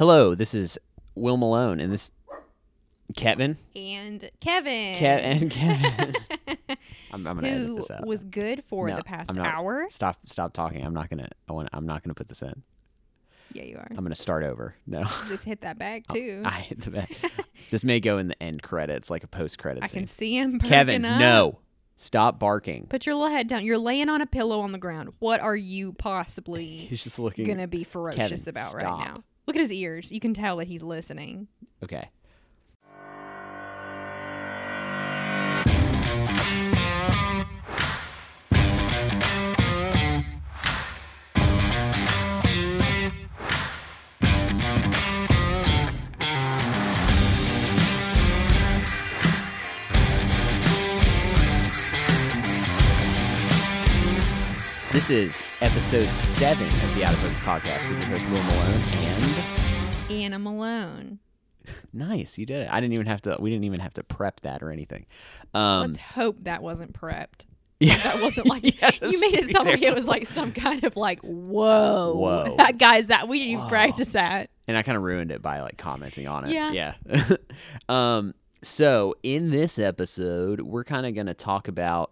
Hello, this is Will Malone, and this Kevin. and Kevin. Ke- and Kevin. I'm, I'm gonna edit who this out. was good for No, the past not. hour. Stop! Stop talking. I'm not gonna. I want. I'm not gonna put this in. Yeah, you are. I'm gonna start over. No, Just hit that back oh, too. Oh, I hit the back. this may go in the end credits, like a post credit I scene. can see him. Kevin, up. no, stop barking. Put your little head down. You're laying on a pillow on the ground. What are you possibly He's just looking. gonna be ferocious Kevin, about stop. right now? Look at his ears. You can tell that he's listening. Okay. This is episode seven of the Out of Focus podcast with your host Will Malone and Anna Malone. Nice, you did it. I didn't even have to. We didn't even have to prep that or anything. Um, Let's hope that wasn't prepped. yeah, That wasn't like Yeah, you made it sound like it was like some kind of like whoa, Whoa. that guy's that we didn't even practice that. and I kind of ruined it by like commenting on it. Yeah. yeah. um, so in this episode, we're kind of going to talk about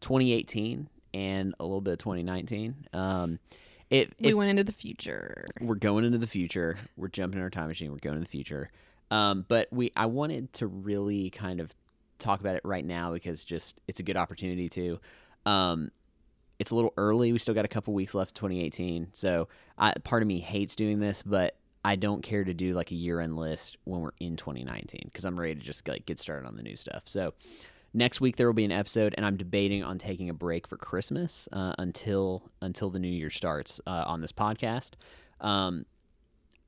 2018 and a little bit of 2019. Um, if, We if went into the future. we're going into the future, we're jumping in our time machine. We're going to the future. Um, but we, I wanted to really kind of talk about it right now because just it's a good opportunity to. Um, it's a little early. We still got a couple weeks left, 2018. So I, part of me hates doing this, but I don't care to do like a year-end list when we're in 2019 because I'm ready to just like get started on the new stuff. So next week there will be an episode, and I'm debating on taking a break for Christmas uh, until until the new year starts uh, on this podcast. Um,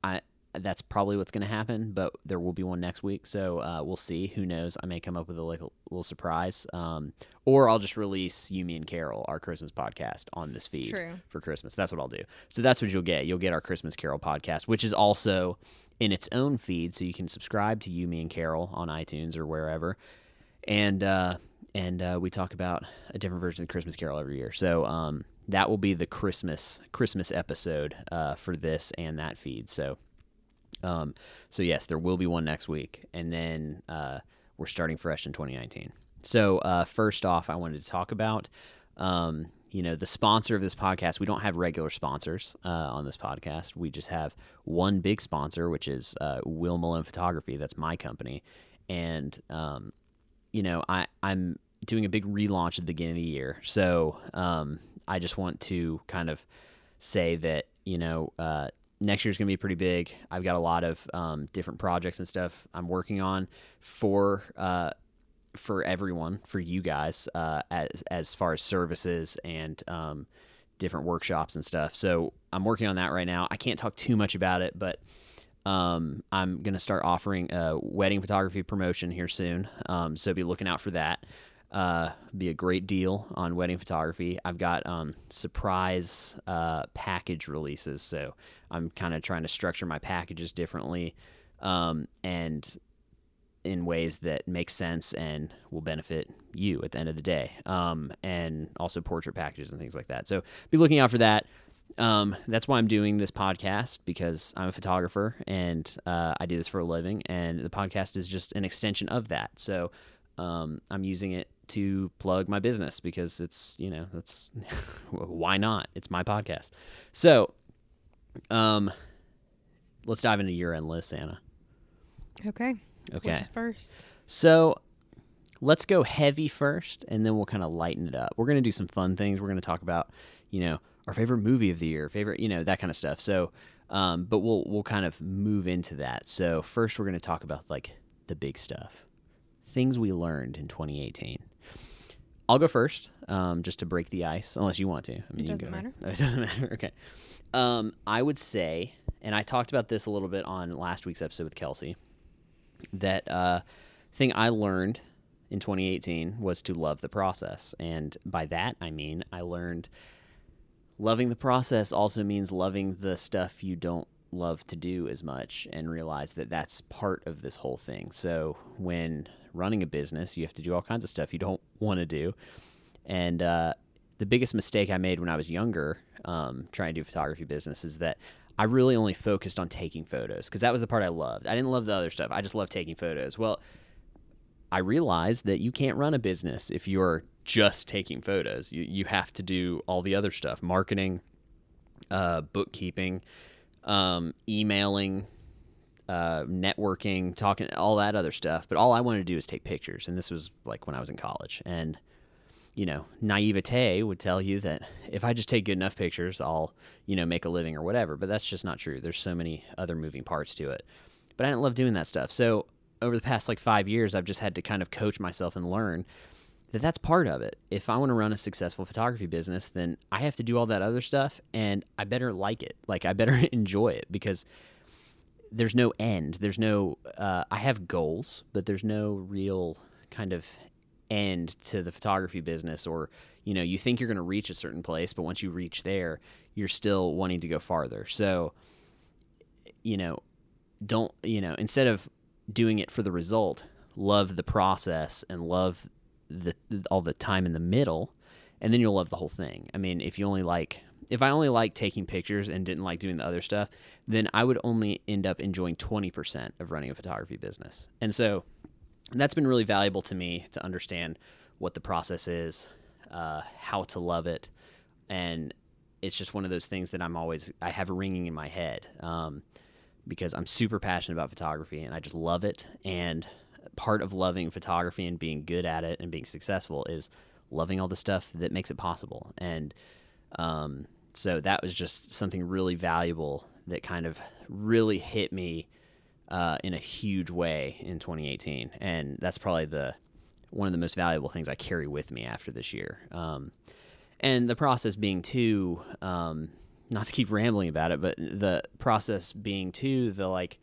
I that's probably what's going to happen, but there will be one next week, so uh, we'll see. Who knows? I may come up with a, like little surprise, um, or I'll just release you, me, and Carol, our Christmas podcast, on this feed True. for Christmas. That's what I'll do. So that's what you'll get. You'll get our Christmas Carol podcast, which is also in its own feed, so you can subscribe to you, me, and Carol on iTunes or wherever, and uh, and uh, we talk about a different version of the Christmas Carol every year. So um, that will be the Christmas Christmas episode uh, for this and that feed. So. Um, so yes, there will be one next week, and then uh, we're starting fresh in 2019. So uh, first off, I wanted to talk about, um, you know, the sponsor of this podcast. We don't have regular sponsors uh, on this podcast. We just have one big sponsor, which is uh, Will Malone Photography. That's my company, and um, you know, I I'm doing a big relaunch at the beginning of the year. So um, I just want to kind of say that you know uh, next year's going to be pretty big. I've got a lot of um, different projects and stuff I'm working on for uh, for everyone, for you guys, uh, as as far as services and um, different workshops and stuff. So I'm working on that right now. I can't talk too much about it, but um, I'm gonna start offering a wedding photography promotion here soon. Um, so be looking out for that. Uh, be a great deal on wedding photography. I've got um, surprise uh, package releases, so I'm kind of trying to structure my packages differently, um, and in ways that make sense and will benefit you at the end of the day. Um, and also portrait packages and things like that. So be looking out for that. Um, that's why I'm doing this podcast because I'm a photographer and uh, I do this for a living, and the podcast is just an extension of that. So um, I'm using it to plug my business because it's you know that's why not? It's my podcast. So um, let's dive into your end list, Anna. Okay. Okay. Which is first? So let's go heavy first, and then we'll kind of lighten it up. We're going to do some fun things. We're going to talk about, you know, our favorite movie of the year, favorite, you know, that kind of stuff. So, um, but we'll we'll kind of move into that. So first, we're going to talk about like the big stuff, things we learned in 2018. I'll go first, um, just to break the ice, unless you want to. I mean, It you can doesn't go. It doesn't matter. Okay. Um, I would say, and I talked about this a little bit on last week's episode with Kelsey, that uh, thing I learned in 2018 was to love the process. And by that, I mean, I learned loving the process also means loving the stuff you don't love to do as much and realize that that's part of this whole thing. So when running a business, you have to do all kinds of stuff you don't want to do. And uh, the biggest mistake I made when I was younger, um, trying to do photography business, is that I really only focused on taking photos because that was the part I loved. I didn't love the other stuff. I just loved taking photos. Well, I realized that you can't run a business if you're just taking photos. You you have to do all the other stuff: marketing, uh, bookkeeping, um, emailing, uh, networking, talking, all that other stuff. But all I wanted to do is take pictures, and this was like when I was in college. And you know, naivete would tell you that if I just take good enough pictures, I'll you know make a living or whatever. But that's just not true. There's so many other moving parts to it. But I didn't love doing that stuff. So over the past like five years, I've just had to kind of coach myself and learn that that's part of it. If I want to run a successful photography business, then I have to do all that other stuff and I better like it. Like I better enjoy it because there's no end. There's no, uh, I have goals, but there's no real kind of end to the photography business or, you know, you think you're going to reach a certain place, but once you reach there, you're still wanting to go farther. So, you know, don't, you know, instead of doing it for the result, love the process and love the all the time in the middle, and then you'll love the whole thing. I mean, if you only like if I only like taking pictures and didn't like doing the other stuff, then I would only end up enjoying 20% of running a photography business. And so that's been really valuable to me to understand what the process is, uh, how to love it. And it's just one of those things that I'm always, I have ringing in my head. Um, because I'm super passionate about photography and I just love it. And part of loving photography and being good at it and being successful is loving all the stuff that makes it possible. And um, so that was just something really valuable that kind of really hit me uh, in a huge way in 2018. And that's probably the one of the most valuable things I carry with me after this year. Um, and the process being too, um, not to keep rambling about it, but the process being too the like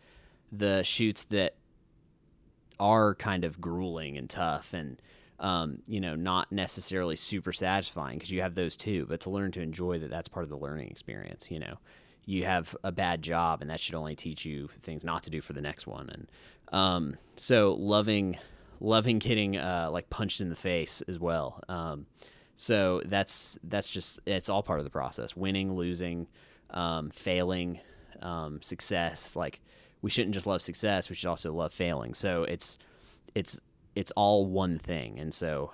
the shoots that are kind of grueling and tough and um, you know not necessarily super satisfying because you have those too but to learn to enjoy that that's part of the learning experience you know. You have a bad job and that should only teach you things not to do for the next one and um, so loving loving getting uh, like punched in the face as well um, so that's that's just it's all part of the process. Winning losing um, failing um, success like we shouldn't just love success we should also love failing. So it's it's it's all one thing. And so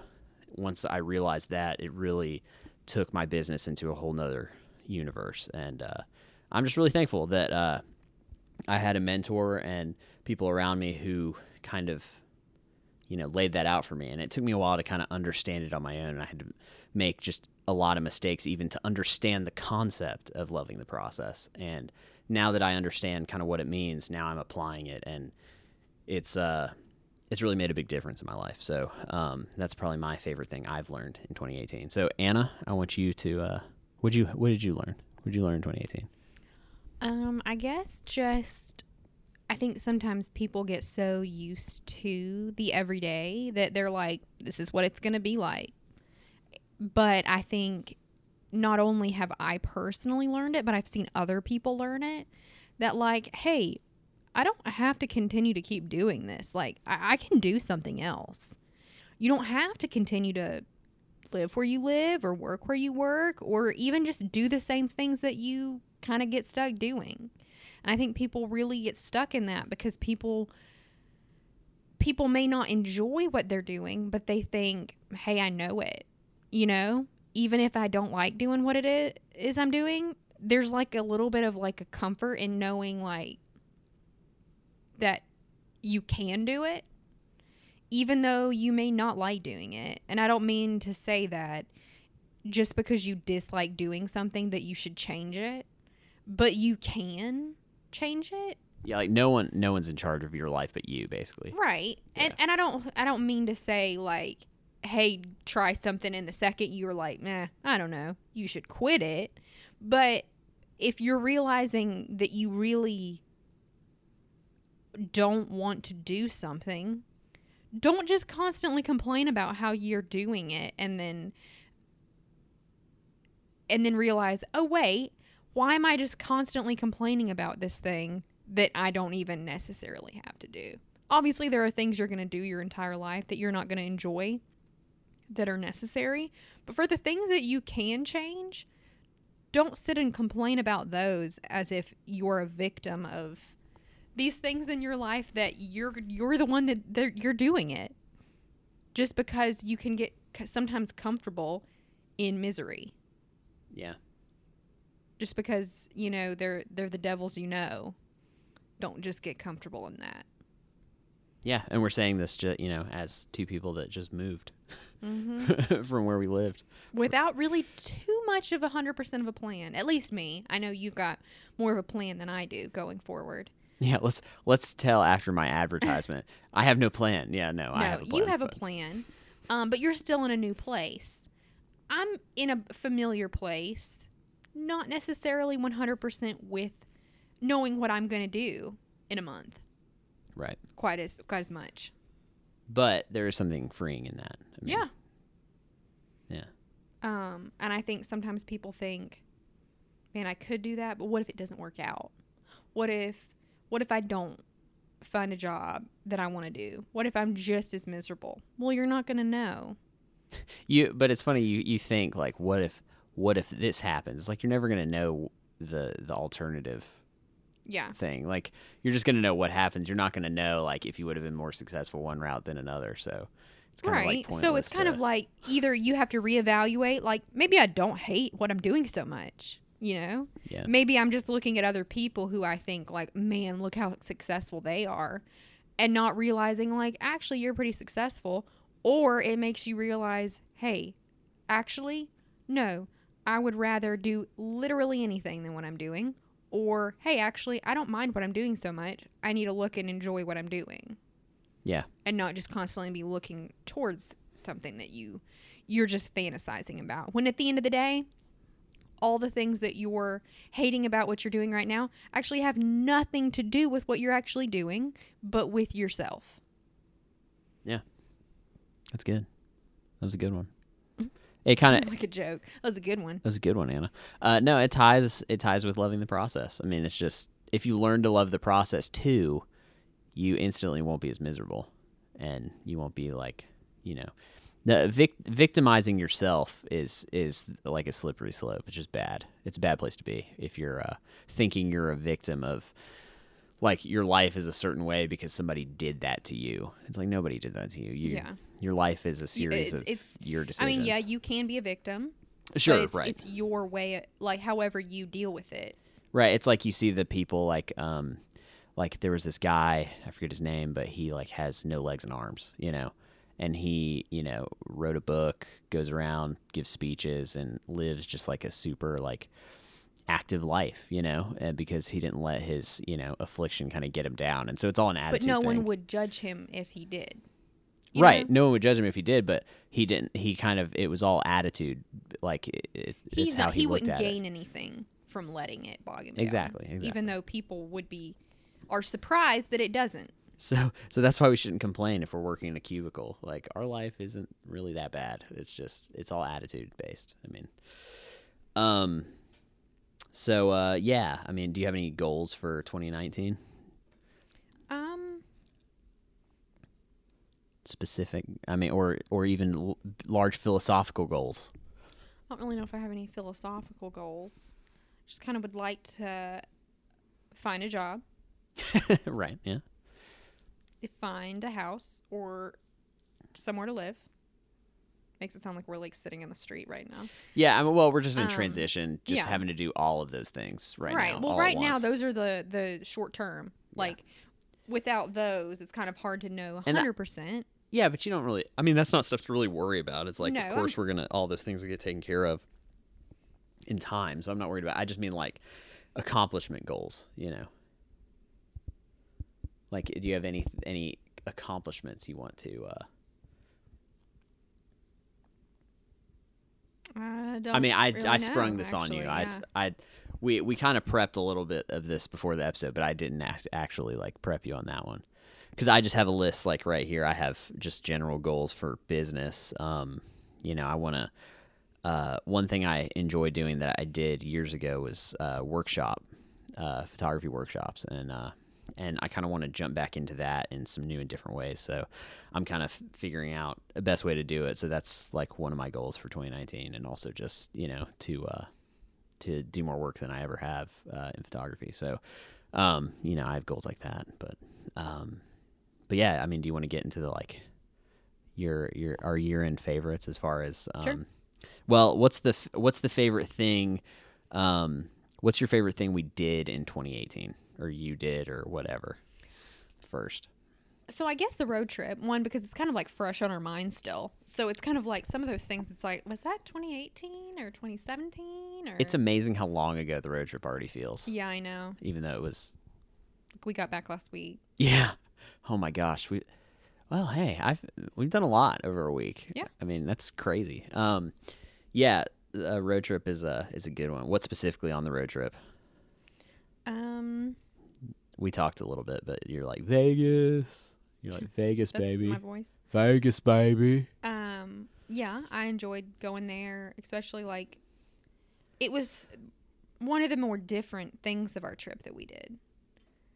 once i realized that it really took my business into a whole nother universe. And uh, i'm just really thankful that uh, i had a mentor and people around me who kind of you know laid that out for me and it took me a while to kind of understand it on my own and i had to make just a lot of mistakes even to understand the concept of loving the process and now that I understand kind of what it means, now I'm applying it, and it's uh, it's really made a big difference in my life. So um, that's probably my favorite thing I've learned in 2018. So Anna, I want you to uh, what you what did you learn? What did you learn in 2018? Um, I guess just I think sometimes people get so used to the everyday that they're like, this is what it's going to be like. But I think not only have I personally learned it, but I've seen other people learn it that, like, hey, I don't have to continue to keep doing this. Like, I, I can do something else. You don't have to continue to live where you live or work where you work or even just do the same things that you kind of get stuck doing. And I think people really get stuck in that because people people may not enjoy what they're doing, but they think, "Hey, I know it." You know? even if I don't like doing what it is, is I'm doing, there's like a little bit of like a comfort in knowing like that you can do it even though you may not like doing it. And I don't mean to say that just because you dislike doing something that you should change it, but you can change it. Yeah, like no one no one's in charge of your life but you basically. Right. Yeah. And and I don't I don't mean to say like hey, try something in the second you're like, nah, I don't know, you should quit it. But if you're realizing that you really don't want to do something, don't just constantly complain about how you're doing it and then and then realize, "Oh wait, why am I just constantly complaining about this thing that I don't even necessarily have to do?" Obviously, there are things you're going to do your entire life that you're not going to enjoy that are necessary. But for the things that you can change, don't sit and complain about those as if you're a victim of these things in your life that you're you're the one that you're doing it just because you can get sometimes comfortable in misery Yeah. Just because you know they're they're the devils you know don't just get comfortable in that Yeah, and we're saying this just you know as two people that just moved mm-hmm. from where we lived. without really too much of a hundred percent of a plan at least me i know you've got more of a plan than i do going forward Yeah, let's let's tell after my advertisement. I have no plan. Yeah, no, I no have a plan. you have a plan um, but you're still in a new place i'm in a familiar place not necessarily 100% with knowing what i'm going to do in a month Right. quite as quite as much But there is something freeing in that. I mean, yeah Yeah. Um, and I think sometimes people think, man, I could do that, but what if it doesn't work out? What if what if I don't find a job that I want to do? What if I'm just as miserable? Well, you're not going to know. You but it's funny you you think like what if what if this happens? It's Like you're never going to know the the alternative Yeah. thing. Like you're just going to know what happens. You're not going to know like if you would have been more successful one route than another. So it's kind right. of like so it's kind to- of like either you have to reevaluate like maybe I don't hate what I'm doing so much, you know? yeah. Maybe I'm just looking at other people who I think like, man, look how successful they are and not realizing like actually you're pretty successful or it makes you realize, hey, actually, no, I would rather do literally anything than what I'm doing or hey, actually, I don't mind what I'm doing so much. I need to look and enjoy what I'm doing Yeah. and not just constantly be looking towards something that you you're just fantasizing about. When at the end of the day, all the things that you're hating about what you're doing right now actually have nothing to do with what you're actually doing, but with yourself. Yeah. That's good. That was a good one. It kind of like a joke. That was a good one. That was a good one, Anna. Uh, no, it ties it ties with loving the process. I mean, it's just if you learn to love the process too, you instantly won't be as miserable, and you won't be like, you know, the vic- victimizing yourself is is like a slippery slope. It's just bad. It's a bad place to be if you're uh, thinking you're a victim of like your life is a certain way because somebody did that to you. It's like nobody did that to you. you Yeah. Your life is a series it's- of it's- your I mean, yeah, you can be a victim. sure, it's, right. it's your way, like however you deal with it. Right. It's like you see the people like um like there was this guy, I forget his name, but he like has no legs and arms, you know. And he, you know, wrote a book, goes around, gives speeches and lives just like a super like active life, you know, uh, because he didn't let his, you know, affliction kind of get him down. And so it's all an attitude But no thing. one would judge him if he did. You right. know? No one would judge him if he did, but he didn't he kind of it was all attitude like it, it, He's it's how not. he, He, wouldn't at it. gain anything from letting it bog him down. Exactly, exactly. Even though people would be are surprised that it doesn't. So so that's why we shouldn't complain if we're working in a cubicle. Like our life isn't really that bad. It's just it's all attitude based. I mean um so uh yeah, I mean, do you have any goals for 2019? Um, Specific, I mean or or even l- large philosophical goals. I don't really know if I have any philosophical goals. Just kind of would like to find a job, right, yeah. find a house, or somewhere to live. Makes it sound like we're like sitting in the street right now. Yeah, I mean well, we're just in Um, transition, just yeah. having to do all of those things right, now. Right. Well, right now those are the the short term. Like without those, it's kind of hard to know And hundred percent. Yeah, but you don't really. I mean, that's not stuff to really worry about. It's like, No, of course, we're gonna all those things will get taken care of in time. So I'm not worried about. I just mean like accomplishment goals. You know, like do you have any any accomplishments you want to? uh I don't. I mean, I really I sprung know, this on you. actually, I yeah. s- I we we kind of prepped a little bit of this before the episode, but I didn't act, actually like prep you on that one because I just have a list like right here. I have just general goals for business. Um, you know, I want to. Uh, one thing I enjoy doing that I did years ago was uh, workshop, uh, photography workshops, and uh, and I kind of want to jump back into that in some new and different ways. So I'm kind of figuring out the best way to do it. So that's like one of my goals for 2019, and also just you know to uh, to do more work than I ever have uh, in photography. So, um, you know, I have goals like that. But, um, but yeah, I mean, do you want to get into the like your your our year end favorites as far as um, Sure. well, what's the f- what's the favorite thing? Um, what's your favorite thing we did in 2018, or you did, or whatever? First, So I guess the road trip one because it's kind of like fresh on our mind still. So it's kind of like some of those things. It's like was that 2018 or 2017 or it's amazing how long ago the road trip already feels, yeah I know. even though it was We got back last week. Yeah. Oh my gosh. We well, hey, I've we've done a lot over a week. Yeah. I mean, that's crazy. Um yeah, a road trip is a is a good one. What specifically on the road trip? Um, We talked a little bit, but you're like Vegas. You're like Vegas, that's baby. my voice. Vegas, baby. Um, yeah, I enjoyed going there, especially like it was one of the more different things of our trip that we did.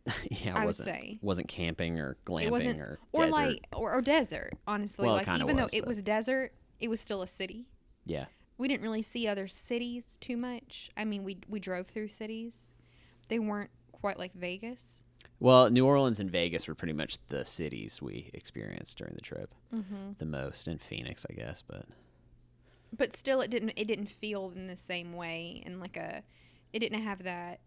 yeah, it I would wasn't say. wasn't camping or glamping or Or desert. like or, or desert, honestly. Well, like even was, though it was desert, it was still a city. yeah. We didn't really see other cities too much. I mean, we we drove through cities. They weren't quite like Vegas. Well, New Orleans and Vegas were pretty much the cities we experienced during the trip Mm-hmm. the most, and Phoenix, I guess. But But still, it didn't it didn't feel in the same way, and like a, it didn't have that.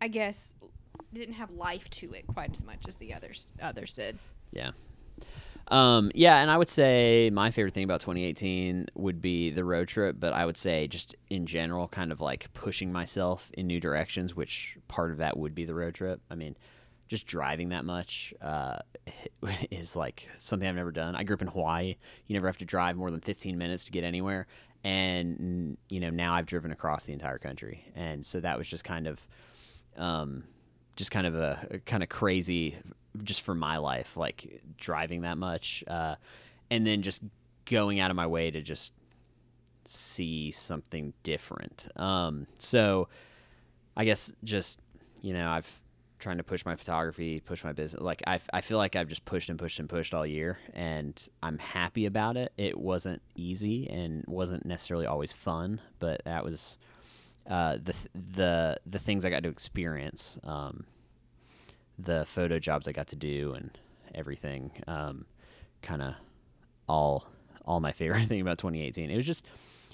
I guess didn't have life to it quite as much as the others others did. Yeah. Um, yeah, and I would say my favorite thing about 2018 would be the road trip, but I would say just in general, kind of like pushing myself in new directions, which part of that would be the road trip. I mean, just driving that much uh, is like something I've never done. I grew up in Hawaii. You never have to drive more than 15 minutes to get anywhere. And, you know, now I've driven across the entire country. And so that was just kind of, um, just kind of a, a kind of crazy just for my life like driving that much uh, and then just going out of my way to just see something different. Um, so i guess just you know i've trying to push my photography push my business like I, I feel like i've just pushed and pushed and pushed all year and i'm happy about it. It wasn't easy and wasn't necessarily always fun but that was uh, the the the things I got to experience, um, the photo jobs I got to do, and everything, um, kind of all all my favorite thing about 2018. It was just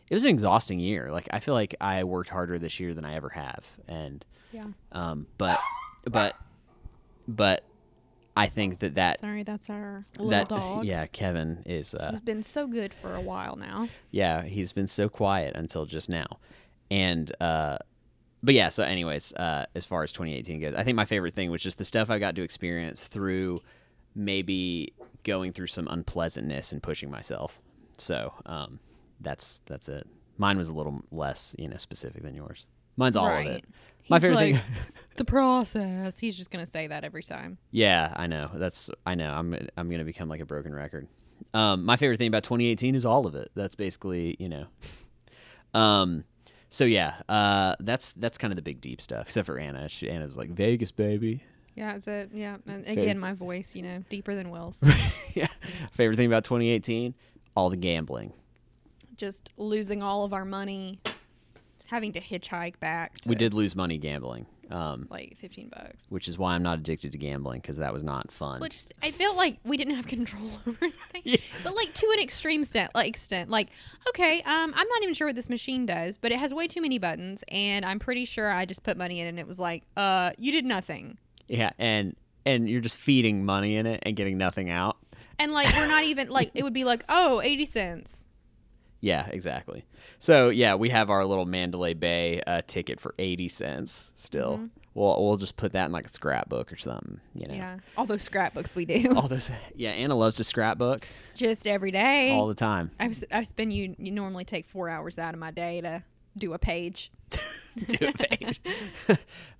it was an exhausting year. Like I feel like I worked harder this year than I ever have, and Yeah. um, but but but I think that that Sorry, that's our little that dog. yeah, Kevin is uh, He's been so good for a while now. yeah, he's been so quiet until just now. And uh but yeah, so anyways, uh as far as 2018 goes, I think my favorite thing was just the stuff I got to experience through maybe going through some unpleasantness and pushing myself. So, um that's that's it. Mine was a little less, you know, specific than yours. Mine's all of it. My He's favorite like, thing the process. He's just gonna say that every time. Yeah, I know. That's I know. I'm I'm gonna become like a broken record. Um, my favorite thing about 2018 is all of it. That's basically you know. Um, so yeah, uh, that's that's kind of the big deep stuff. Except for Anna, she, Anna was like Vegas, baby. Yeah, it's a yeah. And again, my voice, you know, deeper than Will's. yeah. Favorite thing about 2018, all the gambling. just losing all of our money, having to hitchhike back. To We did lose money gambling, um, like fifteen bucks. which is why I'm not addicted to gambling because that was not fun. Which I felt like we didn't have control over anything. Yeah. But like to an extreme extent, like extent, like okay, um, I'm not even sure what this machine does, but it has way too many buttons, and I'm pretty sure I just put money in, and it was like, uh, you did nothing, yeah, and and you're just feeding money in it and getting nothing out. and like we're not even like it would be like, oh, 80 cents. Yeah, exactly. So yeah, we have our little Mandalay Bay uh, ticket for eighty cents. Still, Mm-hmm. we'll we'll just put that in like a scrapbook or something. You know, Yeah, all those scrapbooks we do, all those, Yeah, Anna loves to scrapbook just every day. all the time. I've I've spent you you normally take four hours out of my day to do a page. do a page.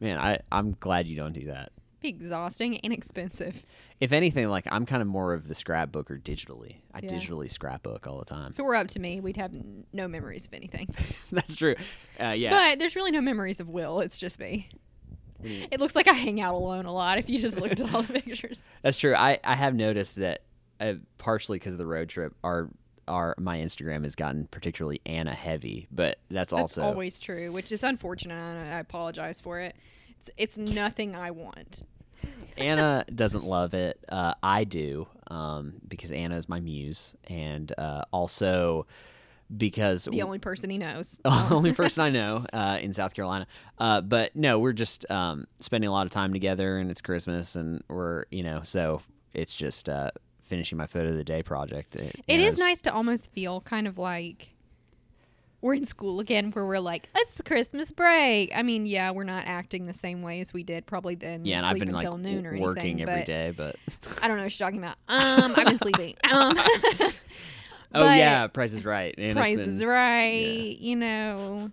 Man, I I'm glad you don't do that. Be exhausting and expensive. If anything, like I'm kind of more of the scrapbooker digitally. I Yeah. digitally scrapbook all the time. If it were up to me, we'd have n- no memories of anything. That's true. Uh, yeah. But there's really no memories of Will. It's just me. It looks like I hang out alone a lot if you just looked at all the pictures. That's true. I, I have noticed that uh, partially because of the road trip, our our my Instagram has gotten particularly Anna heavy, but that's, That's also always true, which is unfortunate. and I apologize for it. It's it's nothing I want. Anna doesn't love it. Uh, I do um, because Anna is my muse, and uh, also because The only person he knows. The only person I know uh, in South Carolina. Uh, but no, we're just um, spending a lot of time together, and it's Christmas, and we're you know, so it's just uh, finishing my photo of the day project. It, It is nice to almost feel kind of like we're in school again, where we're like, it's Christmas break. I mean, yeah, we're not acting the same way as we did probably then. Yeah, and I've been like until noon or working anything, every but day, but I don't know what you're talking about. Um, I've been sleeping. Um, oh yeah, Price is Right. Anna's Price been- is right, you know.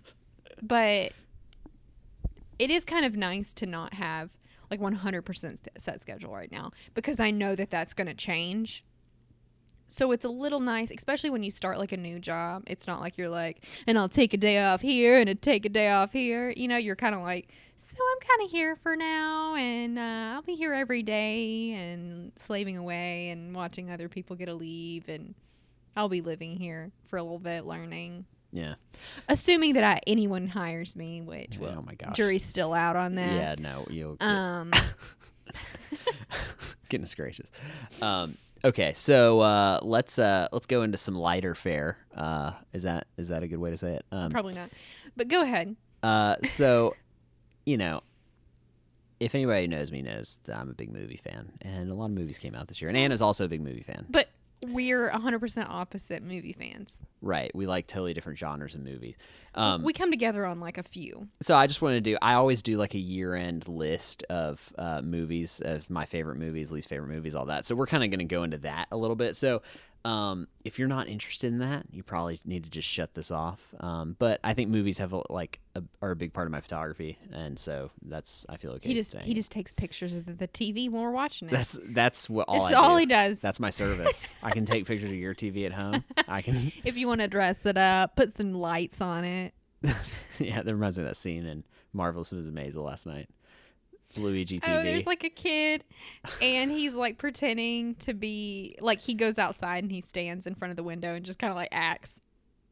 But it is kind of nice to not have like 100% st- set schedule right now because I know that that's going to change. So it's a little nice, especially when you start like a new job. It's not like you're like, and I'll take a day off here and I'll take a day off here. You know, you're kind of like, so I'm kind of here for now, and uh, I'll be here every day and slaving away and watching other people get a leave, and I'll be living here for a little bit, learning. Yeah. Assuming that I, anyone hires me, which well, oh my gosh. jury's still out on that. Yeah. No. You'll. Um, Goodness gracious. Um, okay, so uh, let's uh, let's go into some lighter fare. Uh, is that is that a good way to say it? Um, probably not. But go ahead. uh, so, you know, if anybody knows me, knows that I'm a big movie fan, and a lot of movies came out this year. And Anna's also a big movie fan. But we're 100% opposite movie fans. Right? We like totally different genres of movies. Um, we come together on like a few. so I just want to do. I always do like a year-end list of uh, movies of my favorite movies, least favorite movies, all that. So we're kind of going to go into that a little bit. So um, if you're not interested in that, you probably need to just shut this off. Um, but I think movies have a, like a, are a big part of my photography, and so that's I feel okay. He just he just takes pictures of the, TV when we're watching it. that's that's what all all do. he does. That's my service. I can take pictures of your TV at home. I can. if you want to dress it up, put some lights on it. yeah, that reminds me of that scene in Marvelous Mrs. Maisel last night. Luigi TV. Oh, there's like a kid, and he's like pretending to be like he goes outside and he stands in front of the window and just kind of like acts.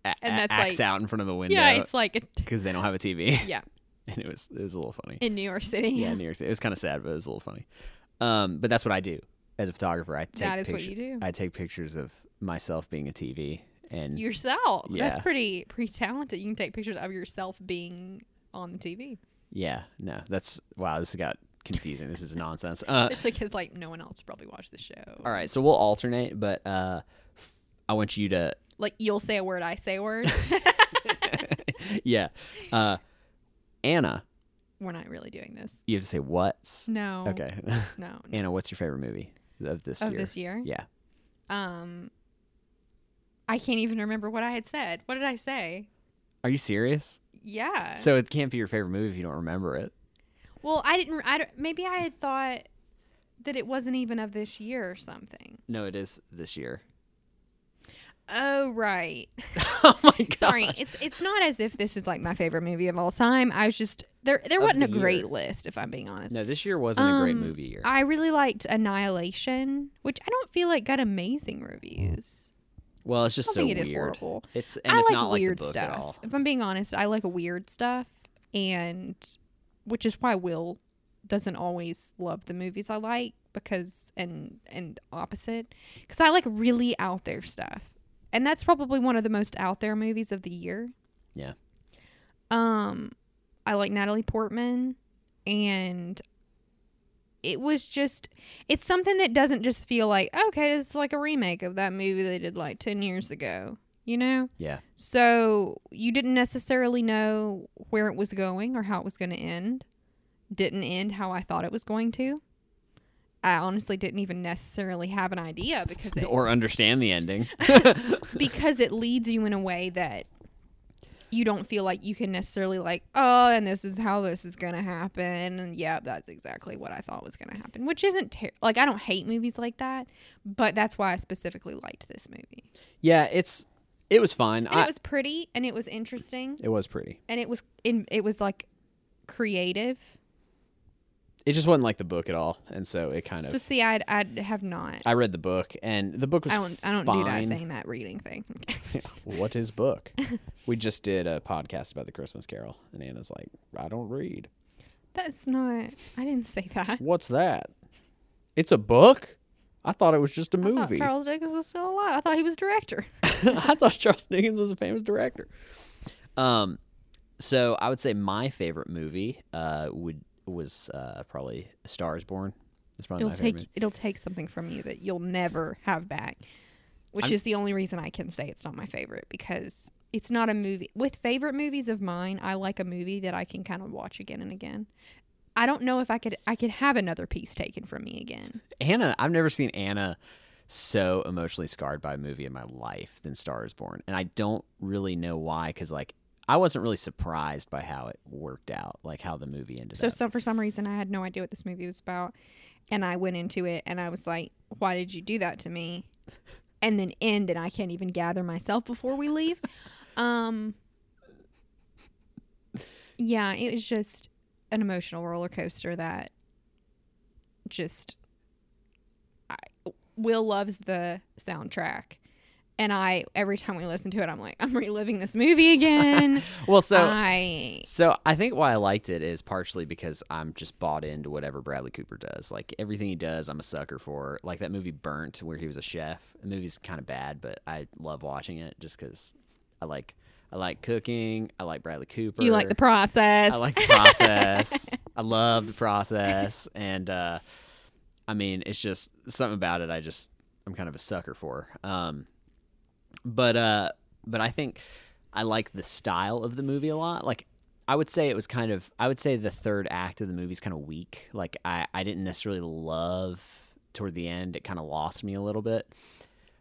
A- and that's acts like- out in front of the window. Yeah, it's like because they don't have a TV. yeah and it was it was a little funny. in New York City. Yeah, in New York City. It was kind of sad, but it was a little funny. Um, but that's what I do as a photographer. I take That is what you do. I take pictures of myself being a TV, and yourself. Yeah. That's pretty pretty talented. You can take pictures of yourself being on the TV, yeah, no, that's wow. This got confusing. This is nonsense. Uh, especially because like no one else probably watched the show. all right, so we'll alternate, but uh, f- I want you to, Like you'll say a word, I say a word. yeah, uh, Anna. We're not really doing this. You have to say what's No. okay. No. no. Anna, what's your favorite movie of this Of year? this year. Yeah. Um. I can't even remember what I had said. What did I say? Are you serious? Yeah. So it can't be your favorite movie if you don't remember it. well, I didn't. I maybe I had thought that it wasn't even of this year or something. No, it is this year. Oh right. oh my god. Sorry, it's it's not as if this is like my favorite movie of all time. I was just there. There Of wasn't a the great list, if I'm being honest. No, this year wasn't a great Um, movie year. I really liked Annihilation, which I don't feel like got amazing reviews. Well, it's just so think it did weird. horrible. It's and I it's like not like weird the book stuff. at all. If I'm being honest, I like weird stuff, and which is why Will doesn't always love the movies I like because and and opposite because I like really out there stuff, and that's probably one of the most out there movies of the year. Yeah. Um, I like Natalie Portman, and it was just it's something that doesn't just feel like okay, it's like a remake of that movie they did like ten years ago. You know. Yeah. So you didn't necessarily know where it was going or how it was going to end. Didn't end how I thought it was going to. I honestly didn't even necessarily have an idea because it, or understand the ending. because it leads you in a way that you don't feel like you can necessarily like oh and this is how this is going to happen and yeah that's exactly what I thought was going to happen which isn't ter- like I don't hate movies like that but that's why I specifically liked this movie yeah, it's it was fine. and I, it was pretty and it was interesting it was pretty. and it was in it was like creative it just wasn't like the book at all, and so it kind of. So see, I I have not. I read the book, and the book was. I don't I don't do that fine. thing, that reading thing. what is book? we just did a podcast about the Christmas Carol, and Anna's like, "I don't read." That's not. I didn't say that. What's that? It's a book. I thought it was just a I thought movie. Charles Dickens was still alive. I thought he was director. I thought Charles Dickens was a famous director. Um, so I would say my favorite movie uh would was uh probably A Star Is Born. That's probably It'll take it'll take something from you that you'll never have back, which I'm- is the only reason I can say it's not my favorite because it's not a movie. With favorite movies of mine, I like a movie that I can kind of watch again and again. I don't know if I could I could have another piece taken from me again. Anna. I've never seen Anna so emotionally scarred by a movie in my life than Star Is Born, and I don't really know why. Because like I wasn't really surprised by how it worked out, like how the movie ended So up. some for some reason I had no idea what this movie was about, and I went into it and I was like, "Why did you do that to me?" And then end, and I can't even gather myself before we leave. Um, yeah, it was just an emotional roller coaster that just. I, Will loves the soundtrack. And I every time we listen to it, I'm like, I'm reliving this movie again. well, so I So I think why I liked it is partially because I'm just bought into whatever Bradley Cooper does. Like everything he does, I'm a sucker for. Like that movie Burnt, where he was a chef. The movie's kind of bad, but I love watching it just because I like I like cooking. I like Bradley Cooper. you like the process. I like the process. I love the process, and uh, I mean, it's just something about it. I just I'm kind of a sucker for. Um, but uh, but I think I like the style of the movie a lot. Like I would say it was kind of I would say the third act of the movie is kind of weak. Like I I didn't necessarily love toward the end. It kind of lost me a little bit.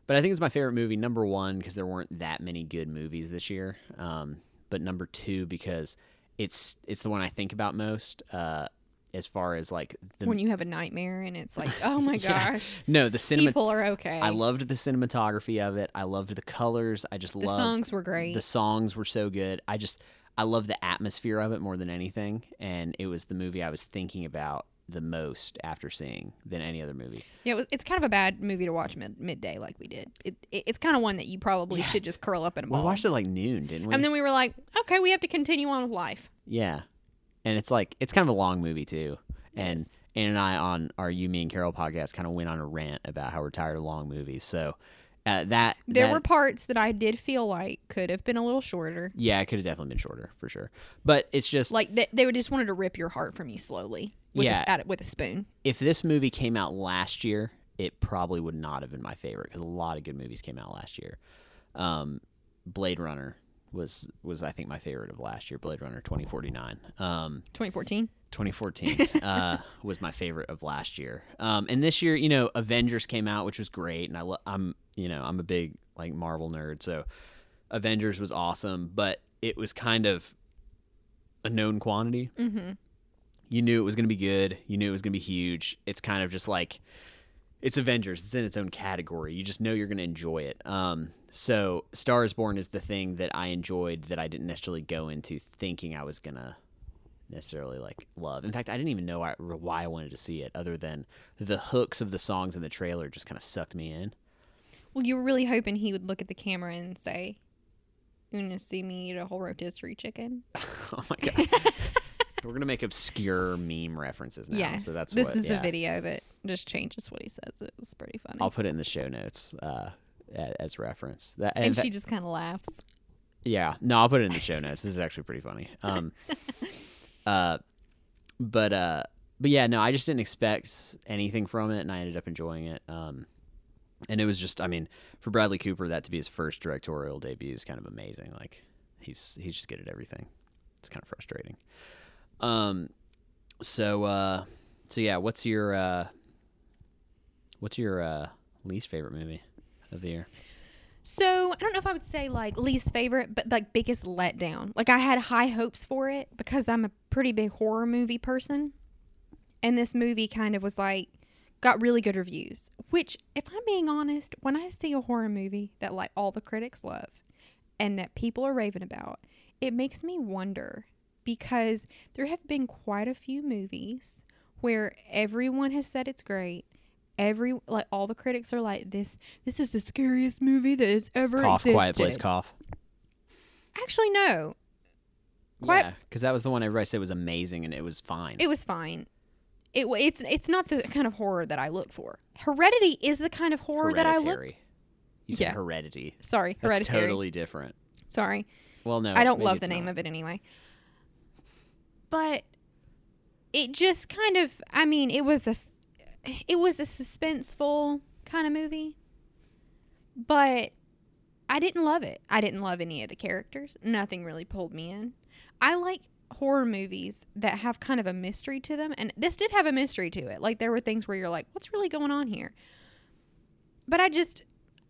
But I think it's my favorite movie. Number one because there weren't that many good movies this year. Um, but number two because it's it's the one I think about most. Uh, as far as like the when you have a nightmare and it's like, oh my Yeah. gosh, no the cinema. people are okay. I loved the cinematography of it. I loved the colors. I just loved the loved songs were great. the songs were so good. I just I love the atmosphere of it more than anything, and it was the movie I was thinking about the most after seeing than any other movie. yeah, it was, it's kind of a bad movie to watch mid, midday like we did. It, it, it's kind of one that you probably Yeah. should just curl up in a ball. We watched it like noon, didn't we? and then we were like, okay, we have to continue on with life. yeah, and it's like it's kind of a long movie too. And Yes. Ann and I on our You Me and Carol podcast kind of went on a rant about how we're tired of long movies. So uh, that There that- were parts that I did feel like could have been a little shorter. yeah, it could have definitely been shorter for sure. But it's just Like they, they would just wanted to rip your heart from you slowly. With Yeah. a, with a spoon. if this movie came out last year, it probably would not have been my favorite because a lot of good movies came out last year. Um, Blade Runner was was I think my favorite of last year. Blade Runner twenty forty nine. Um, 2014. 2014 uh, was my favorite of last year. Um, and this year, you know, Avengers came out, which was great, and I lo- I'm you know I'm a big like Marvel nerd, so Avengers was awesome, but it was kind of a known quantity Mm-hmm. you knew it was going to be good. You knew it was going to be huge. It's kind of just like it's Avengers. It's in its own category. You just know you're going to enjoy it. Um, so Star is Born is the thing that I enjoyed that I didn't necessarily go into thinking I was going to necessarily like love. In fact, I didn't even know why, why I wanted to see it other than the hooks of the songs in the trailer just kind of sucked me in. Well, you were really hoping he would look at the camera and say, "You want to see me eat a whole rotisserie chicken?" oh my god. We're going to make obscure meme references now. yes. So that's this what, is yeah. a video that just changes what he says. It was pretty funny. I'll put it in the show notes uh, as reference. That, and fact- she just kind of laughs. Yeah, no, I'll put it in the show notes. This is actually pretty funny. Um, uh, but uh, but yeah, no, I just didn't expect anything from it, and I ended up enjoying it. Um, and it was just, I mean, for Bradley Cooper, that to be his first directorial debut is kind of amazing. Like he's he's just good at everything. It's kind of frustrating. Um, so uh, so yeah, what's your uh, what's your uh, least favorite movie of the year? So I don't know if I would say like least favorite, but like biggest letdown. Like I had high hopes for it because I'm a pretty big horror movie person, and this movie kind of was like got really good reviews. Which, if I'm being honest, when I see a horror movie that like all the critics love and that people are raving about, it makes me wonder because there have been quite a few movies where everyone has said it's great. Every like all the critics are like this. This is the scariest movie that has ever Cough, existed. quiet place, cough. Actually, no. Quiet- Yeah, because that was the one everybody said was amazing and it was fine. It was fine. It it's it's not the kind of horror that I look for. Heredity is the kind of horror that I look. Hereditary. You said Yeah. heredity. Sorry, hereditary. That's totally different. Sorry, Well, no, I don't love the name not. of it anyway. But it just kind of. I mean, it was a it was a suspenseful kind of movie, but I didn't love it. I didn't love any of the characters. Nothing really pulled me in. I like horror movies that have kind of a mystery to them, and this did have a mystery to it. Like there were things where you're like, "What's really going on here?" But I just,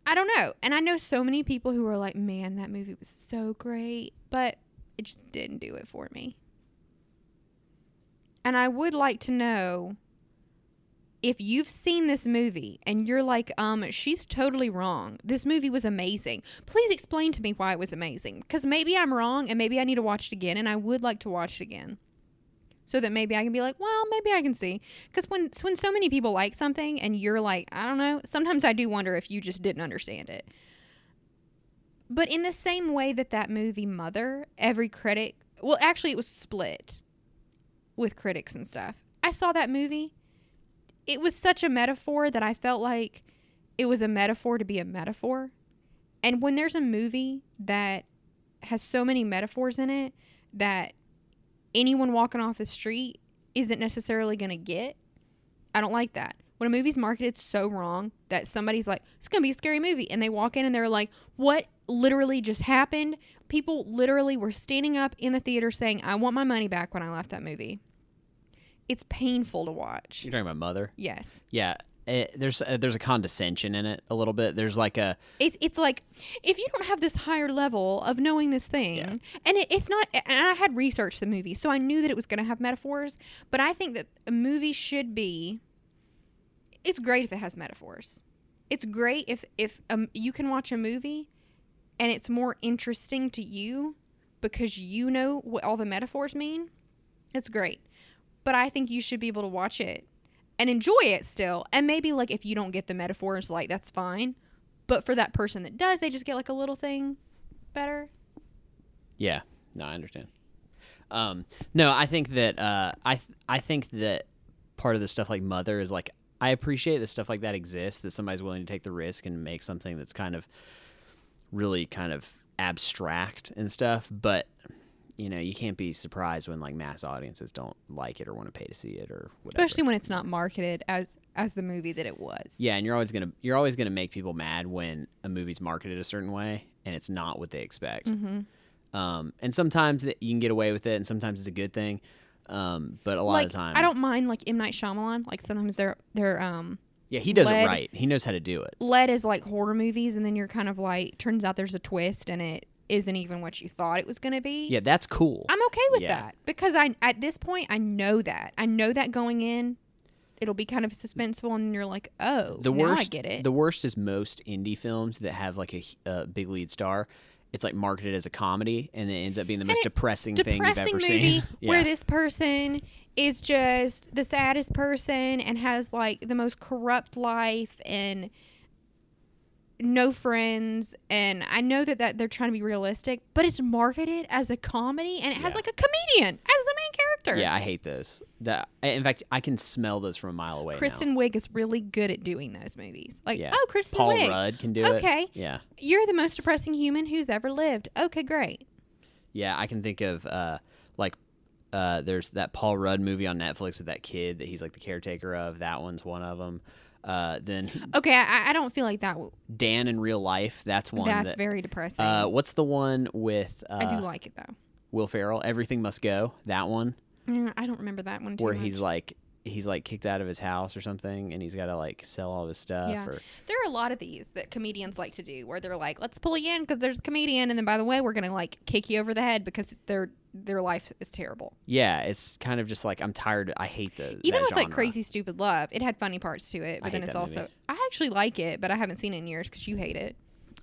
I don't know. And I know so many people who are like, "Man, that movie was so great," but it just didn't do it for me. And I would like to know if you've seen this movie and you're like, um, she's totally wrong. This movie was amazing. Please explain to me why it was amazing. Because maybe I'm wrong and maybe I need to watch it again, and I would like to watch it again. So that maybe I can be like, well, maybe I can see. Because when when so many people like something and you're like, I don't know, sometimes I do wonder if you just didn't understand it. But in the same way that that movie Mother, every critic, well, actually, it was split with critics and stuff. I saw that movie. It was such a metaphor that I felt like it was a metaphor to be a metaphor. And when there's a movie that has so many metaphors in it that anyone walking off the street isn't necessarily going to get, I don't like that. When a movie's marketed so wrong that somebody's like, it's going to be a scary movie, and they walk in and they're like, what literally just happened? People literally were standing up in the theater saying, I want my money back when I left that movie. It's painful to watch. You're talking about Mother. Yes. Yeah, it, there's uh, there's a condescension in it a little bit. There's like a It's it's like if you don't have this higher level of knowing this thing, Yeah. and it, it's not. And I had researched the movie, so I knew that it was going to have metaphors. But I think that a movie should be. It's great if it has metaphors. It's great if if um, you can watch a movie, and it's more interesting to you because you know what all the metaphors mean. It's great, but I think you should be able to watch it and enjoy it still. And maybe like if you don't get the metaphors, like that's fine. But for that person that does, they just get like a little thing better. yeah. No, I understand. Um, no, I think that uh, I th- I think that part of the stuff like Mother is like I appreciate that stuff like that exists. That somebody's willing to take the risk and make something that's kind of really kind of abstract and stuff. But you know, you can't be surprised when like mass audiences don't like it or want to pay to see it or whatever. Especially when it's not marketed as as the movie that it was. Yeah, and you're always gonna you're always gonna make people mad when a movie's marketed a certain way and it's not what they expect. Mm-hmm. Um, and sometimes that you can get away with it, and sometimes it's a good thing. Um, but a lot like of the time, I don't mind like M Night Shyamalan. Like sometimes they're they're um Yeah, he does it right. He knows how to do it. Lead is like horror movies, and then you're kind of like turns out there's a twist, and it isn't even what you thought it was gonna be. Yeah, that's cool. I'm okay with Yeah. that because I at this point I know that I know that going in, it'll be kind of suspenseful, and you're like, oh, the now worst, I get it. the worst is most indie films that have like a, a uh, big lead star. It's like marketed as a comedy, and it ends up being the most it- depressing, thing you've ever movie seen. where yeah. this person is just the saddest person and has like the most corrupt life and no friends and I know that, that they're trying to be realistic, but it's marketed as a comedy and it has Yeah. like a comedian as the main character. yeah, I hate those. That in fact, I can smell those from a mile away. now. Kristen Wiig is really good at doing those movies. Like, Yeah. oh, Kristen Paul Wiig, Rudd can do it. Okay. Yeah. you're the most depressing human who's ever lived. Okay, great. Yeah, I can think of uh, like uh, there's that Paul Rudd movie on Netflix with that kid that he's like the caretaker of. That one's one of them. Uh, then Okay, I, I don't feel like that. w- Dan in real life. That's one. That's that, very depressing. Uh, what's the one with uh, I do like it though. Will Ferrell? Everything Must Go. That one Mm, I don't remember that one too where much. he's like he's like kicked out of his house or something, and he's got to like sell all of his stuff. Yeah. Or There are a lot of these that comedians like to do, where they're like, "Let's pull you in because there's a comedian," and then by the way, we're gonna like kick you over the head because their their life is terrible. yeah, it's kind of just like I'm tired. I hate the Even with like. Crazy Stupid Love, it had funny parts to it, I but then it's also movie. I actually like it, but I haven't seen it in years because you hate it.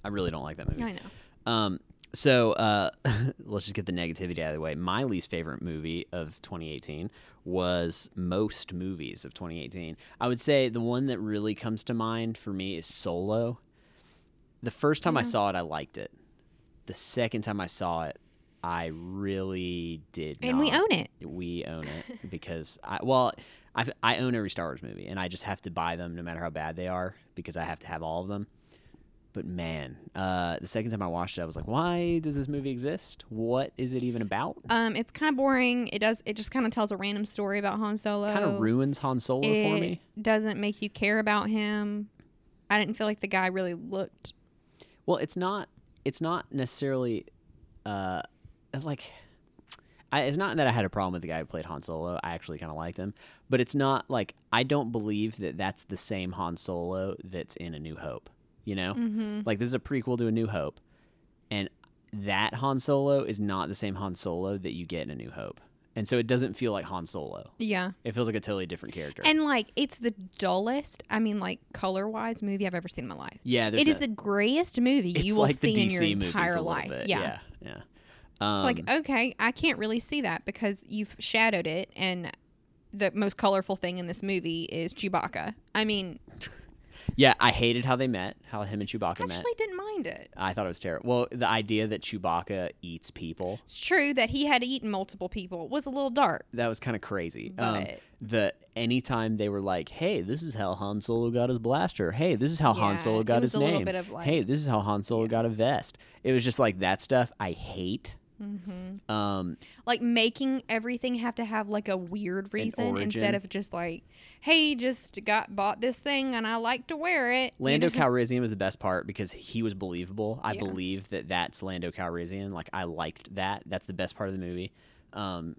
I really don't like that movie. I know. Um, So uh, let's just get the negativity out of the way. My least favorite movie of 2018 was most movies of 2018. I would say the one that really comes to mind for me is Solo. The first time I saw it, I liked it. The second time I saw it, I really did. And we own it. We own it because I well, I I own every Star Wars movie, and I just have to buy them no matter how bad they are because I have to have all of them. But man, uh, the second time I watched it, I was like, "Why does this movie exist? What is it even about?" Um, it's kind of boring. It does. It just kind of tells a random story about Han Solo. Kind of ruins Han Solo for me. doesn't make you care about him. I didn't feel like the guy really looked. Well, it's not. It's not necessarily, uh, like, I, it's not that I had a problem with the guy who played Han Solo. I actually kind of liked him, but it's not like I don't believe that that's the same Han Solo that's in A New Hope. You know, Mm-hmm. like this is a prequel to A New Hope, and that Han Solo is not the same Han Solo that you get in A New Hope, and so it doesn't feel like Han Solo. Yeah, It feels like a totally different character. and like it's the dullest. I mean, like color wise, movie I've ever seen in my life. yeah, there's It is the grayest movie you will like see in your entire life. bit. Yeah. yeah, yeah. Um, It's like, okay, I can't really see that because you've shadowed it, and the most colorful thing in this movie is Chewbacca. I mean, yeah, I hated how they met, how him and Chewbacca I met. actually didn't mind it. I thought it was terrible. Well, the idea that Chewbacca eats people, It's true that he had eaten multiple people was a little dark, that was kind of crazy. Um, but the anytime they were like, "Hey, this is how Han Solo got his blaster. Hey, this is how Han Yeah, Solo it got was his a little name. bit of, like- hey, this is how Han Solo got a vest." It was just like that stuff I hate. Hmm Um, like making everything have to have like a weird reason instead of just like, hey, just got bought this thing and I like to wear it. you Lando know? Calrissian was the best part because he was believable. I Yeah. believe that that's Lando Calrissian. Like I liked that. That's the best part of the movie. Um,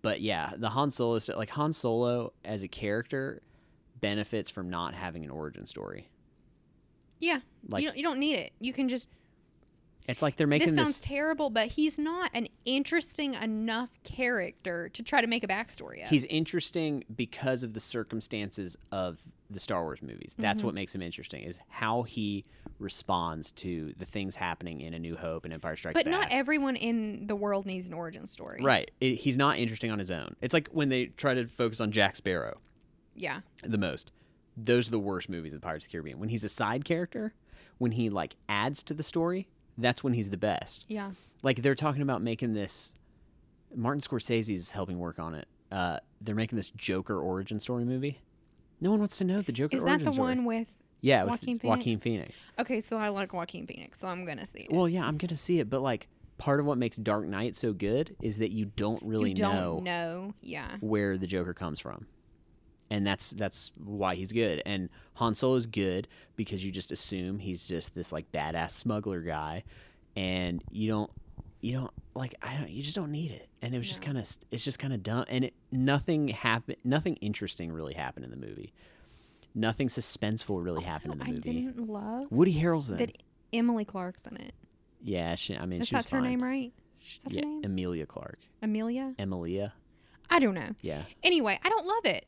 but yeah, the Han Solo st- like Han Solo as a character benefits from not having an origin story. Yeah, Like you don't you don't need it. You can just. It's like they're making This making sounds terrible, but he's not an interesting enough character to try to make a backstory of. He's interesting because of the circumstances of the Star Wars movies. That's Mm-hmm. what makes him interesting is how he responds to the things happening in A New Hope and Empire Strikes but Back. not everyone in the world needs an origin story. Right. It, he's not interesting on his own. It's like when they try to focus on Jack Sparrow Yeah. the most. Those are the worst movies of Pirates of the Caribbean. When he's a side character, when he like adds to the story, that's when he's the best. Yeah. Like they're talking about making this. Martin Scorsese is helping work on it. Uh, they're making this Joker origin story movie. No one wants to know the Joker Origin story. Is that the story. one with? Yeah, with Joaquin Joaquin Phoenix? Phoenix. Okay, so I like Joaquin Phoenix, so I'm gonna see it. Well, yeah, I'm gonna see it, but like part of what makes Dark Knight so good is that you don't really you don't know know. Yeah. where the Joker comes from. And that's that's why he's good. And Han Solo is good because you just assume he's just this like badass smuggler guy, and you don't you don't like I don't you just don't need it. And it was just kind of it's just kind of dumb. And it, nothing happened. Nothing interesting really happened in the movie. Nothing suspenseful really happened in the movie. I didn't love Woody Harrelson. that Emily Clarke's in it. yeah, she, I mean Is that her fine. name right? Is that her yeah, name? Amelia Clarke. Amelia? Emilia. I don't know. Yeah. Anyway, I don't love it.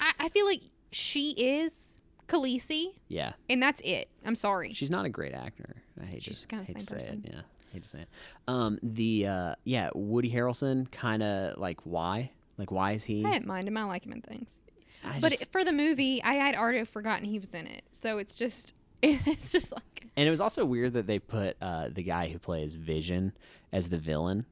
I, I feel like she is Khaleesi, Yeah. and that's it. I'm sorry. She's not a great actor. I hate She's to, kinda hate to same say person. it. Yeah, hate to say it. Um, the uh, yeah, Woody Harrelson, kind of like why? Like why is he? I didn't mind him. I like him in things. I but just- it, for the movie, I had already forgotten he was in it. So it's just, it's just like, and it was also weird that they put uh, the guy who plays Vision as the villain.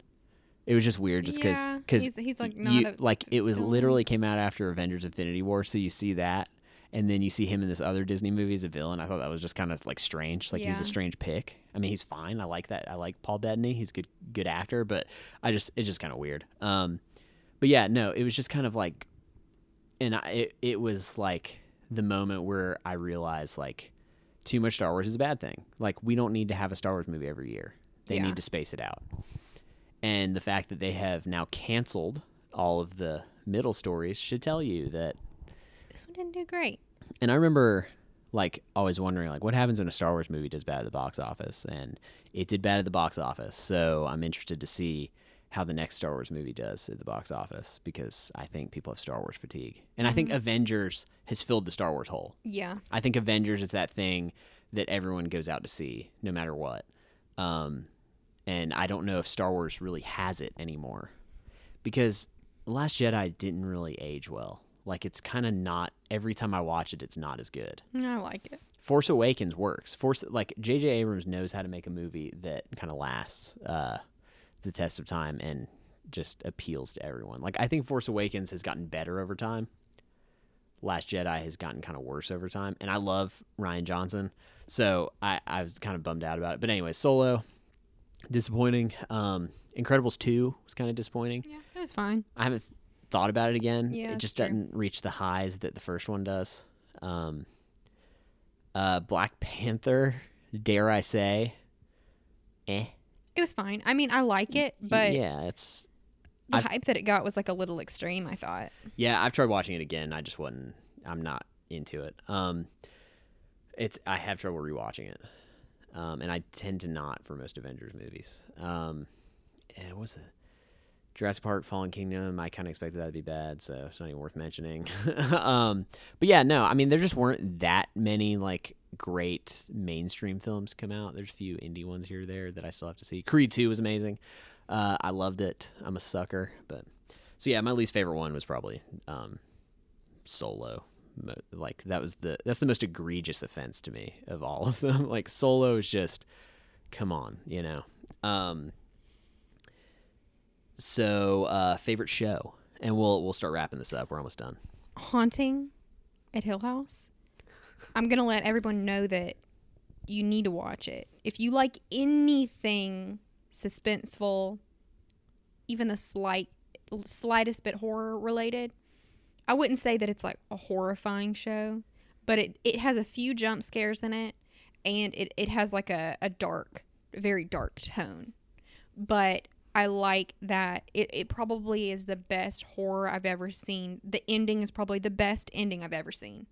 It was just weird, just because Yeah, because he's- he's, like, not you, a like it was villain. literally came out after Avengers: Infinity War, so you see that. And then you see him in this other Disney movie as a villain. I thought that was just kind of like strange. Like he was a strange pick. I mean, he's fine. I like that. I like Paul Bettany. He's a good, good actor. But I just, it's just kind of weird. Um, but yeah, no, it was just kind of like, and I, it, it was like the moment where I realized like, too much Star Wars is a bad thing. Like we don't need to have a Star Wars movie every year. They Yeah. need to space it out. And the fact that they have now canceled all of the middle stories should tell you that this one didn't do great. and I remember like always wondering like what happens when a Star Wars movie does bad at the box office and it did bad at the box office. So I'm interested to see how the next Star Wars movie does at the box office because I think people have Star Wars fatigue. And I think Avengers has filled the Star Wars hole. Yeah. I think Avengers is that thing that everyone goes out to see no matter what. Um and I don't know if Star Wars really has it anymore because The Last Jedi didn't really age well. Like it's kind of not every time I watch it, it's not as good. I like it. Force Awakens works. Force like J.J. Abrams knows how to make a movie that kind of lasts uh, the test of time and just appeals to everyone. Like I think Force Awakens has gotten better over time. Last Jedi has gotten kind of worse over time, and I love Rian Johnson, so I, I was kind of bummed out about it. But anyway, Solo, disappointing. Um, Incredibles two was kind of disappointing. Yeah, it was fine. I haven't thought about it again. Yeah, it just true. doesn't reach the highs that the first one does. Um, uh, Black Panther, dare I say, eh? It was fine. I mean, I like it, but yeah, it's the I've- hype that it got was like a little extreme. I thought. yeah. I've tried watching it again. I just wasn't. I'm not into it. Um, it's I have trouble rewatching it, um, and I tend to not for most Avengers movies. Um, and what's it? Jurassic Park: Fallen Kingdom. I kind of expected that to be bad, so it's not even worth mentioning. um, but yeah, no, I mean there just weren't that many like great mainstream films come out. There's a few indie ones here or there that I still have to see. Creed Two was amazing. Uh, I loved it. I'm a sucker, but so yeah, my least favorite one was probably um, Solo. Like that was the that's the most egregious offense to me of all of them. Like Solo is just come on, you know. Um so uh favorite show. And we'll we'll start wrapping this up. We're almost done. Haunting at Hill House. I'm gonna let everyone know that you need to watch it. If you like anything suspenseful, even the slight slightest bit horror related, I wouldn't say that it's like a horrifying show, but it, it has a few jump scares in it and it, it has like a, a dark, very dark tone. But I like that it, it probably is the best horror I've ever seen. The ending is probably the best ending I've ever seen.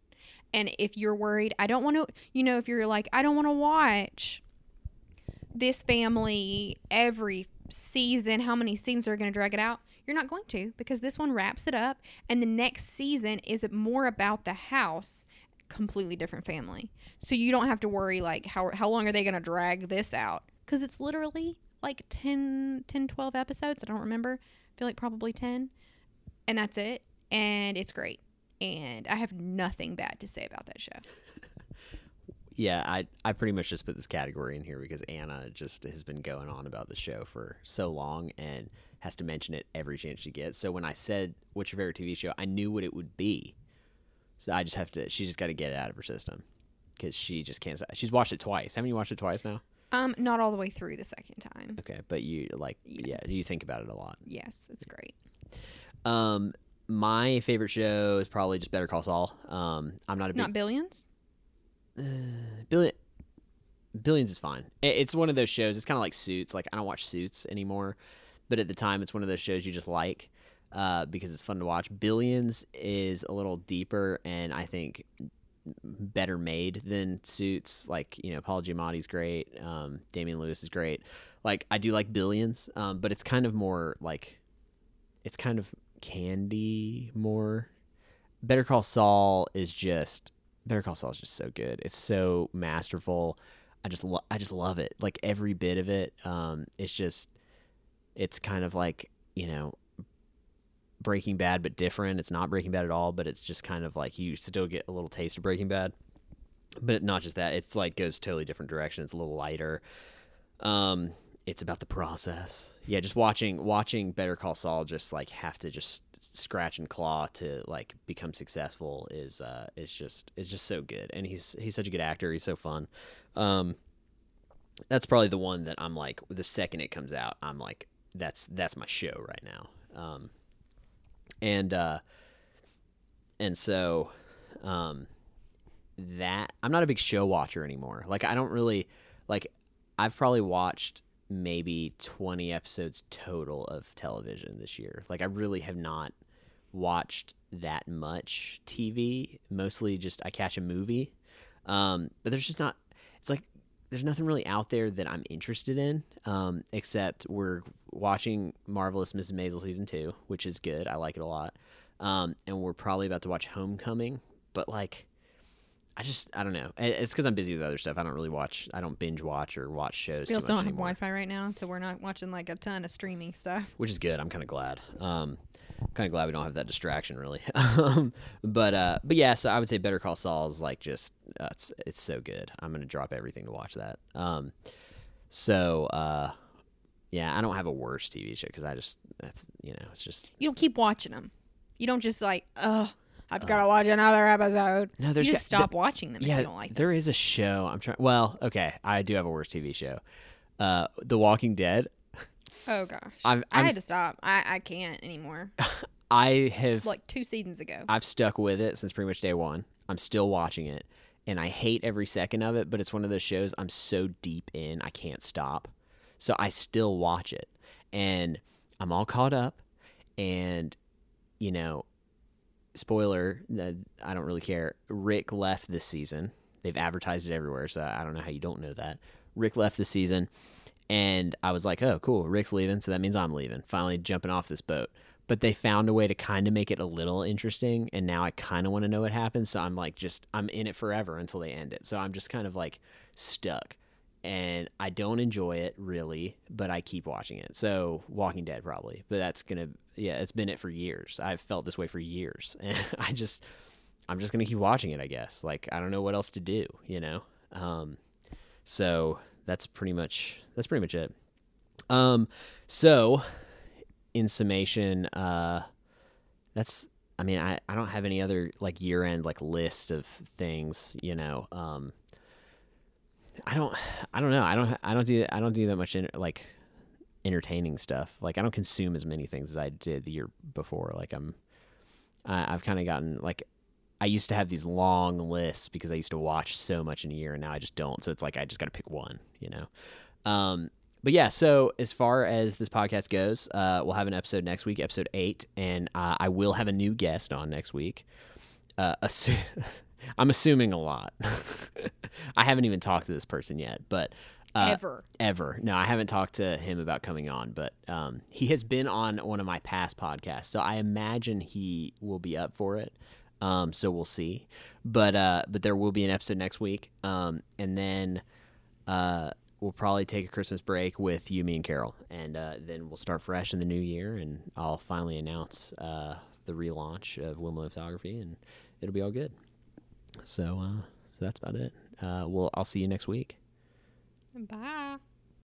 And if you're worried, I don't want to, you know, if you're like, I don't want to watch this family every season, how many seasons are going to drag it out? You're not going to because this one wraps it up. And the next season is more about the house, completely different family. So you don't have to worry, like, how, how long are they going to drag this out? Because it's literally like 10, 10, 12 episodes. I don't remember. I feel like probably 10. And that's it. And it's great. And I have nothing bad to say about that show. Yeah, I I pretty much just put this category in here because Anna just has been going on about the show for so long and has to mention it every chance she gets. So when I said what's your favorite TV show, I knew what it would be. So I just have to. She just got to get it out of her system because she just can't. She's watched it twice. Haven't you watched it twice now? Um, not all the way through the second time. Okay, but you like yeah, Yeah. you think about it a lot. Yes, it's great. Um, my favorite show is probably just Better Call Saul. Um, I'm not a big Not billions. Billion Billions is fine. It's one of those shows. It's kind of like Suits. Like I don't watch Suits anymore, but at the time, it's one of those shows you just like uh, because it's fun to watch. Billions is a little deeper and I think better made than Suits. Like you know, Paul Giamatti's great. Um, Damian Lewis is great. Like I do like Billions, um, but it's kind of more like it's kind of candy more. Better Call Saul is just Better Call Saul is just so good. It's so masterful. I just lo- I just love it. Like every bit of it. Um, it's just it's kind of like you know Breaking Bad but different. It's not Breaking Bad at all, but it's just kind of like you still get a little taste of Breaking Bad. But not just that. It's like goes totally different direction. It's a little lighter. Um, it's about the process. Yeah, just watching watching Better Call Saul just like have to just scratch and claw to like become successful is uh is just is just so good. And he's he's such a good actor. He's so fun. Um that's probably the one that I'm like the second it comes out, I'm like that's that's my show right now. Um and uh and so um that I'm not a big show watcher anymore. Like I don't really like I've probably watched maybe 20 episodes total of television this year. Like I really have not watched that much TV. Mostly just I catch a movie. Um, but there's just not it's like there's nothing really out there that I'm interested in. Um, except we're watching Marvelous Mrs. Maisel season 2, which is good. I like it a lot. Um, and we're probably about to watch Homecoming, but like I just I don't know. It's because I'm busy with other stuff. I don't really watch. I don't binge watch or watch shows We also don't have Wi-Fi right now, so we're not watching like a ton of streaming stuff. which is good. I'm kind of glad. Um, kind of glad we don't have that distraction really. um, but uh, but yeah. So I would say Better Call Saul is like just uh, it's it's so good. I'm gonna drop everything to watch that. Um, so uh, yeah, I don't have a worse TV show because I just that's you know it's just You don't keep watching them. You don't just like, oh, I've got to watch another episode. no. There's you got- just stop watching them if yeah, you don't like them. there is a show. I'm trying. Well, okay, I do have a worse TV show. Uh, The Walking Dead. Oh gosh, I'm- I I'm had to stop. I I can't anymore. I have like two seasons ago. I've stuck with it since pretty much day one. I'm still watching it, and I hate every second of it. But it's one of those shows I'm so deep in, I can't stop. So I still watch it, and I'm all caught up. And you know, spoiler, uh, I don't really care. Rick left this season. They've advertised it everywhere, so I don't know how you don't know that. Rick left this season, and I was like, "Oh, cool, Rick's leaving, so that means I'm leaving." Finally, jumping off this boat. But they found a way to kind of make it a little interesting, and now I kind of want to know what happens. So I'm like, just I'm in it forever until they end it. So I'm just kind of like stuck, and I don't enjoy it really, but I keep watching it. So Walking Dead probably, but that's gonna yeah, it's been it for years. I've felt this way for years, and I just I'm just gonna keep watching it. I guess like I don't know what else to do, you know. Um, so that's pretty much that's pretty much it. Um, so in summation, uh, that's I mean I I don't have any other like year end like list of things, you know. Um, I don't I don't know I don't I don't do I don't do that much in, like entertaining stuff. Like I don't consume as many things as I did the year before. Like I'm I, I've kind of gotten like I used to have these long lists because I used to watch so much in a year, and now I just don't. So it's like I just got to pick one, you know. Um, but yeah, so as far as this podcast goes, uh, we'll have an episode next week, episode eight, and uh, I will have a new guest on next week. Uh, assu- I'm assuming a lot. I haven't even talked to this person yet, but uh, Ever. ever. No, I haven't talked to him about coming on, but um, he has been on one of my past podcasts, so I imagine he will be up for it. Um, so we'll see, but uh, but there will be an episode next week, um, and then uh, we'll probably take a Christmas break with you, me, and Carol, and uh, then we'll start fresh in the new year, and I'll finally announce uh, the relaunch of Will Malone Photography, and it'll be all good. So uh, so that's about it. Uh, well, I'll see you next week. Bye.